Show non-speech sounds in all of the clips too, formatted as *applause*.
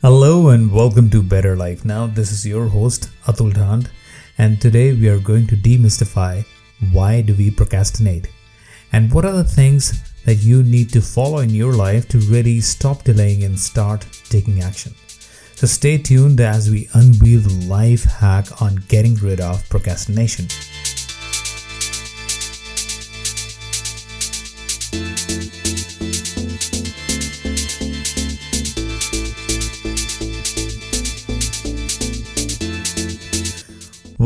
Hello and welcome to Better Life. Now, this is your host Atul Dhand, and today we are going to demystify why do we procrastinate and what are the things that you need to follow in your life to really stop delaying and start taking action. So stay tuned as we unveil the life hack on getting rid of procrastination.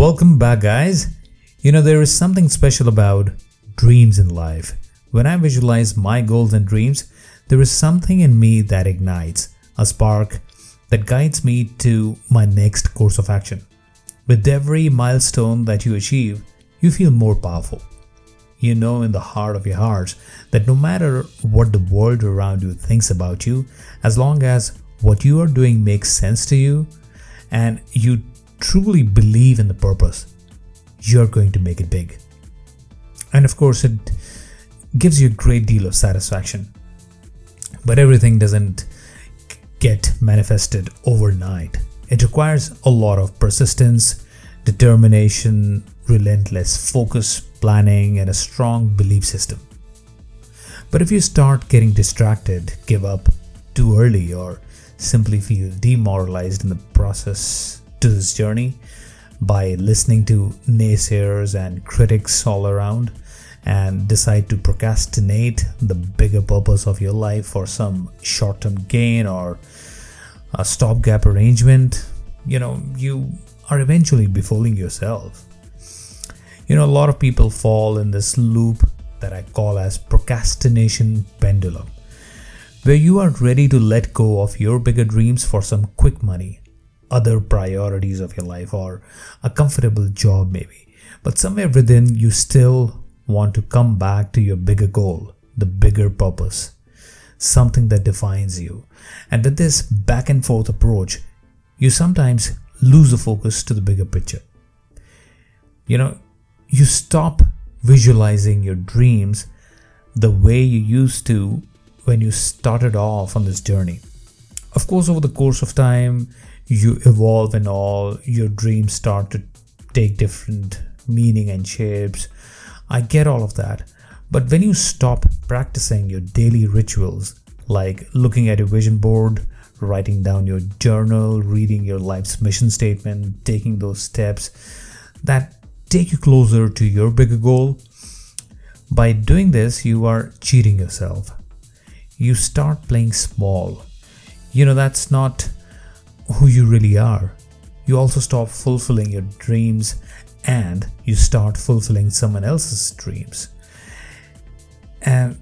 Welcome back, guys. You know, there is something special about dreams in life. When I visualize my goals and dreams, there is something in me that ignites a spark that guides me to my next course of action. With every milestone that you achieve, you feel more powerful. You know in the heart of your hearts that no matter what the world around you thinks about you, as long as what you are doing makes sense to you and you truly believe in the purpose, you're going to make it big. And of course, it gives you a great deal of satisfaction. But everything doesn't get manifested overnight. It requires a lot of persistence, determination, relentless focus, planning, and a strong belief system. But if you start getting distracted, give up too early, or simply feel demoralized in the process, to this journey by listening to naysayers and critics all around and decide to procrastinate the bigger purpose of your life for some short term gain or a stopgap arrangement, you know, you are eventually befooling yourself. You know, a lot of people fall in this loop that I call as procrastination pendulum, where you are ready to let go of your bigger dreams for some quick money other priorities of your life or a comfortable job, maybe. But somewhere within, you still want to come back to your bigger goal, the bigger purpose, something that defines you. And with this back and forth approach, you sometimes lose the focus to the bigger picture. You know, you stop visualizing your dreams the way you used to when you started off on this journey. Of course, over the course of time, you evolve and all, your dreams start to take different meaning and shapes. I get all of that. But when you stop practicing your daily rituals, like looking at your vision board, writing down your journal, reading your life's mission statement, taking those steps that take you closer to your bigger goal, by doing this, you are cheating yourself. You start playing small. You know, that's not who you really are. You also stop fulfilling your dreams and you start fulfilling someone else's dreams. And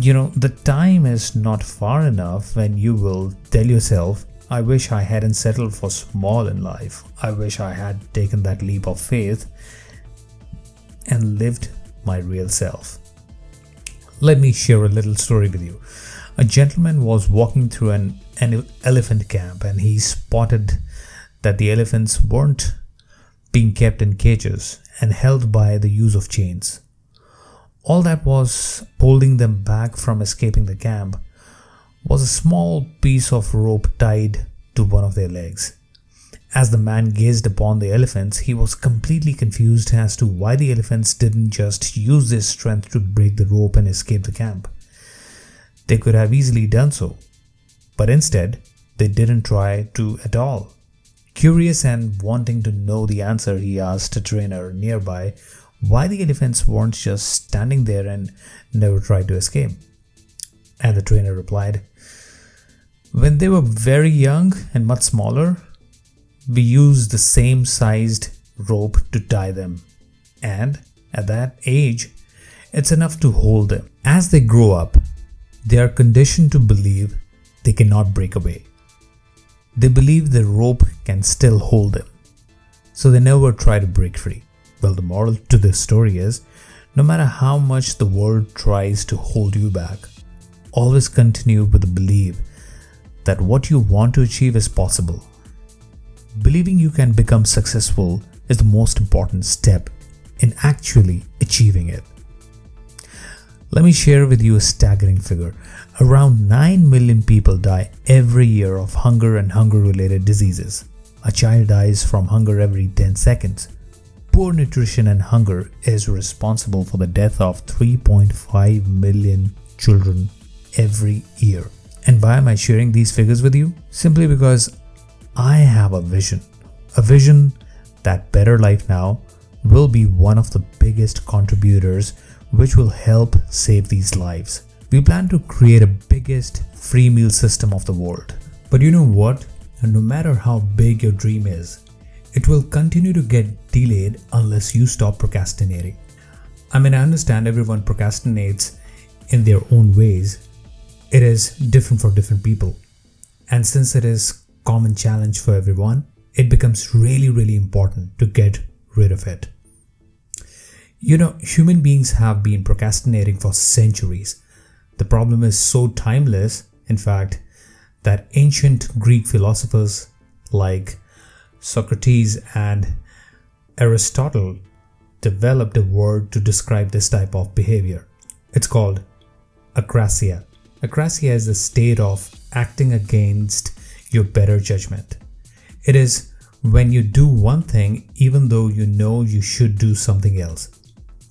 you know, the time is not far enough when you will tell yourself, I wish I hadn't settled for small in life. I wish I had taken that leap of faith and lived my real self. Let me share a little story with you. A gentleman was walking through an an elephant camp and he spotted that the elephants weren't being kept in cages and held by the use of chains. All that was holding them back from escaping the camp was a small piece of rope tied to one of their legs. As the man gazed upon the elephants, he was completely confused as to why the elephants didn't just use their strength to break the rope and escape the camp. They could have easily done so, but instead, they didn't try to at all. Curious and wanting to know the answer, he asked a trainer nearby why the elephants weren't just standing there and never tried to escape. And the trainer replied, When they were very young and much smaller, we used the same sized rope to tie them. And at that age, it's enough to hold them. As they grow up, they are conditioned to believe they cannot break away. They believe the rope can still hold them, so they never try to break free. Well, the moral to this story is no matter how much the world tries to hold you back, always continue with the belief that what you want to achieve is possible. Believing you can become successful is the most important step in actually achieving it. Let me share with you a staggering figure. Around 9 million people die every year of hunger and hunger related diseases. A child dies from hunger every 10 seconds. Poor nutrition and hunger is responsible for the death of 3.5 million children every year. And why am I sharing these figures with you? Simply because I have a vision. A vision that Better Life Now will be one of the biggest contributors which will help save these lives. We plan to create a biggest free meal system of the world. But you know what? No matter how big your dream is, it will continue to get delayed unless you stop procrastinating. I mean, I understand everyone procrastinates in their own ways. It is different for different people. And since it is common challenge for everyone, it becomes really really important to get rid of it. You know, human beings have been procrastinating for centuries. The problem is so timeless, in fact, that ancient Greek philosophers like Socrates and Aristotle developed a word to describe this type of behavior. It's called acrasia. Acrasia is the state of acting against your better judgment. It is when you do one thing even though you know you should do something else.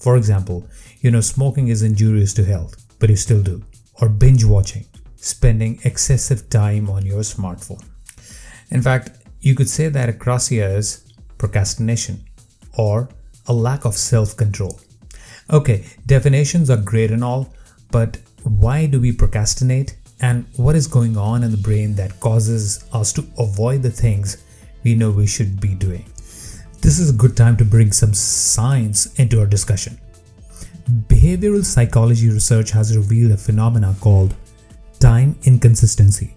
For example, you know smoking is injurious to health, but you still do. Or binge watching, spending excessive time on your smartphone. In fact, you could say that acrasia is procrastination or a lack of self control. Okay, definitions are great and all, but why do we procrastinate? And what is going on in the brain that causes us to avoid the things we know we should be doing? This is a good time to bring some science into our discussion. Behavioral psychology research has revealed a phenomena called time inconsistency,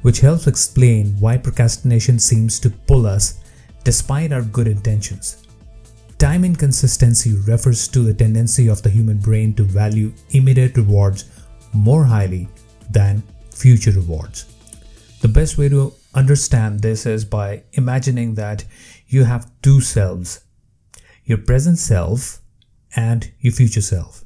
which helps explain why procrastination seems to pull us despite our good intentions. Time inconsistency refers to the tendency of the human brain to value immediate rewards more highly than future rewards. The best way to understand this is by imagining that you have two selves your present self and your future self.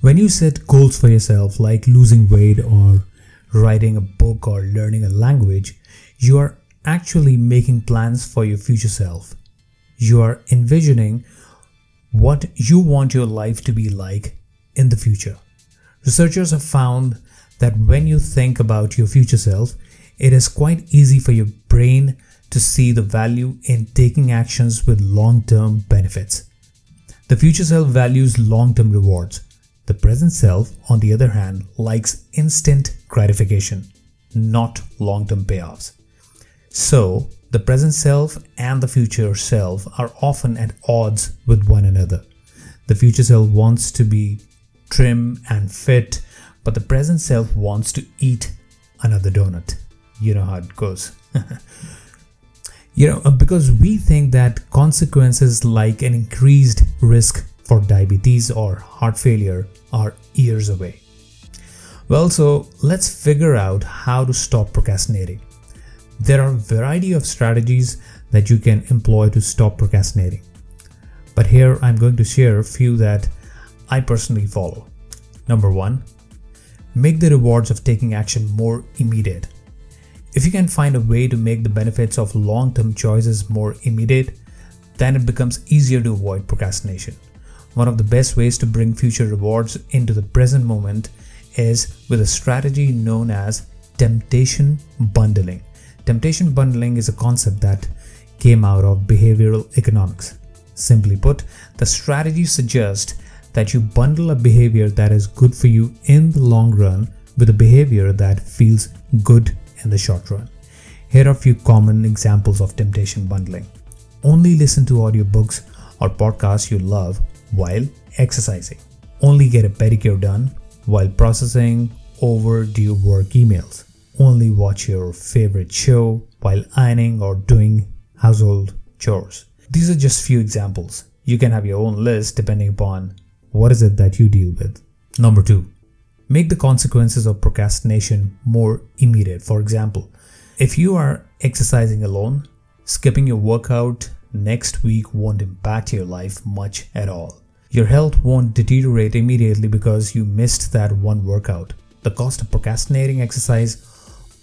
When you set goals for yourself, like losing weight or writing a book or learning a language, you are actually making plans for your future self. You are envisioning what you want your life to be like in the future. Researchers have found that when you think about your future self, it is quite easy for your brain to see the value in taking actions with long term benefits. The future self values long term rewards. The present self, on the other hand, likes instant gratification, not long term payoffs. So, the present self and the future self are often at odds with one another. The future self wants to be trim and fit, but the present self wants to eat another donut. You know how it goes. *laughs* You know, uh, because we think that consequences like an increased risk for diabetes or heart failure are years away. Well, so let's figure out how to stop procrastinating. There are a variety of strategies that you can employ to stop procrastinating. But here I'm going to share a few that I personally follow. Number one, make the rewards of taking action more immediate. If you can find a way to make the benefits of long term choices more immediate, then it becomes easier to avoid procrastination. One of the best ways to bring future rewards into the present moment is with a strategy known as temptation bundling. Temptation bundling is a concept that came out of behavioral economics. Simply put, the strategy suggests that you bundle a behavior that is good for you in the long run with a behavior that feels good in the short run. Here are a few common examples of temptation bundling. Only listen to audiobooks or podcasts you love while exercising. Only get a pedicure done while processing overdue work emails. Only watch your favorite show while ironing or doing household chores. These are just few examples. You can have your own list depending upon what is it that you deal with. Number 2. Make the consequences of procrastination more immediate. For example, if you are exercising alone, skipping your workout next week won't impact your life much at all. Your health won't deteriorate immediately because you missed that one workout. The cost of procrastinating exercise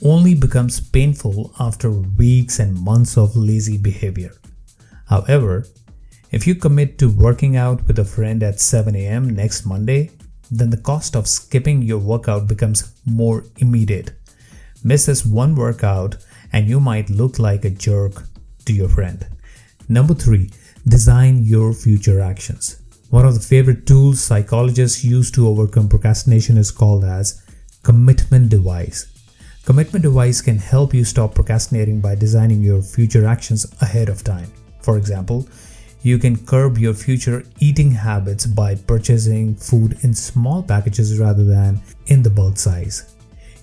only becomes painful after weeks and months of lazy behavior. However, if you commit to working out with a friend at 7 am next Monday, then the cost of skipping your workout becomes more immediate. Miss this one workout and you might look like a jerk to your friend. Number three, design your future actions. One of the favorite tools psychologists use to overcome procrastination is called as commitment device. Commitment device can help you stop procrastinating by designing your future actions ahead of time. For example, you can curb your future eating habits by purchasing food in small packages rather than in the bulk size.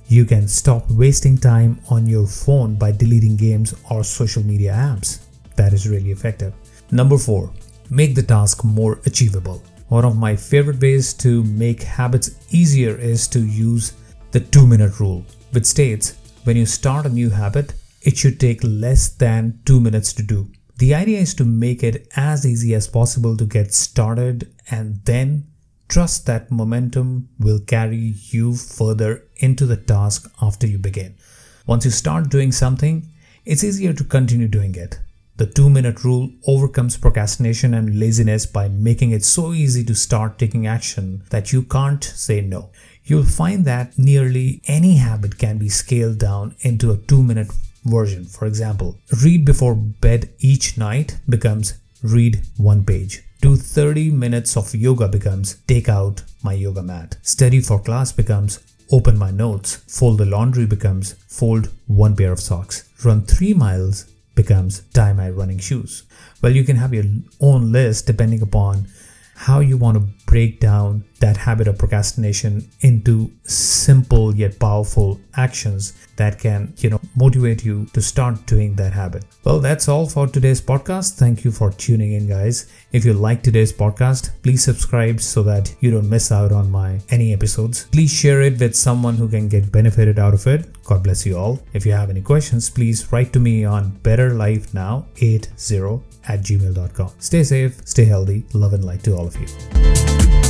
You can stop wasting time on your phone by deleting games or social media apps. That is really effective. Number four, make the task more achievable. One of my favorite ways to make habits easier is to use the two minute rule, which states when you start a new habit, it should take less than two minutes to do. The idea is to make it as easy as possible to get started and then Trust that momentum will carry you further into the task after you begin. Once you start doing something, it's easier to continue doing it. The two minute rule overcomes procrastination and laziness by making it so easy to start taking action that you can't say no. You'll find that nearly any habit can be scaled down into a two minute version. For example, read before bed each night becomes read one page. Do 30 minutes of yoga becomes take out my yoga mat. Study for class becomes open my notes. Fold the laundry becomes fold one pair of socks. Run 3 miles becomes tie my running shoes. Well, you can have your own list depending upon how you want to break down that habit of procrastination into simple yet powerful actions that can, you know, motivate you to start doing that habit. Well, that's all for today's podcast. Thank you for tuning in, guys. If you like today's podcast, please subscribe so that you don't miss out on my any episodes. Please share it with someone who can get benefited out of it. God bless you all. If you have any questions, please write to me on betterlifenow80 at gmail.com. Stay safe, stay healthy, love and light to all of you.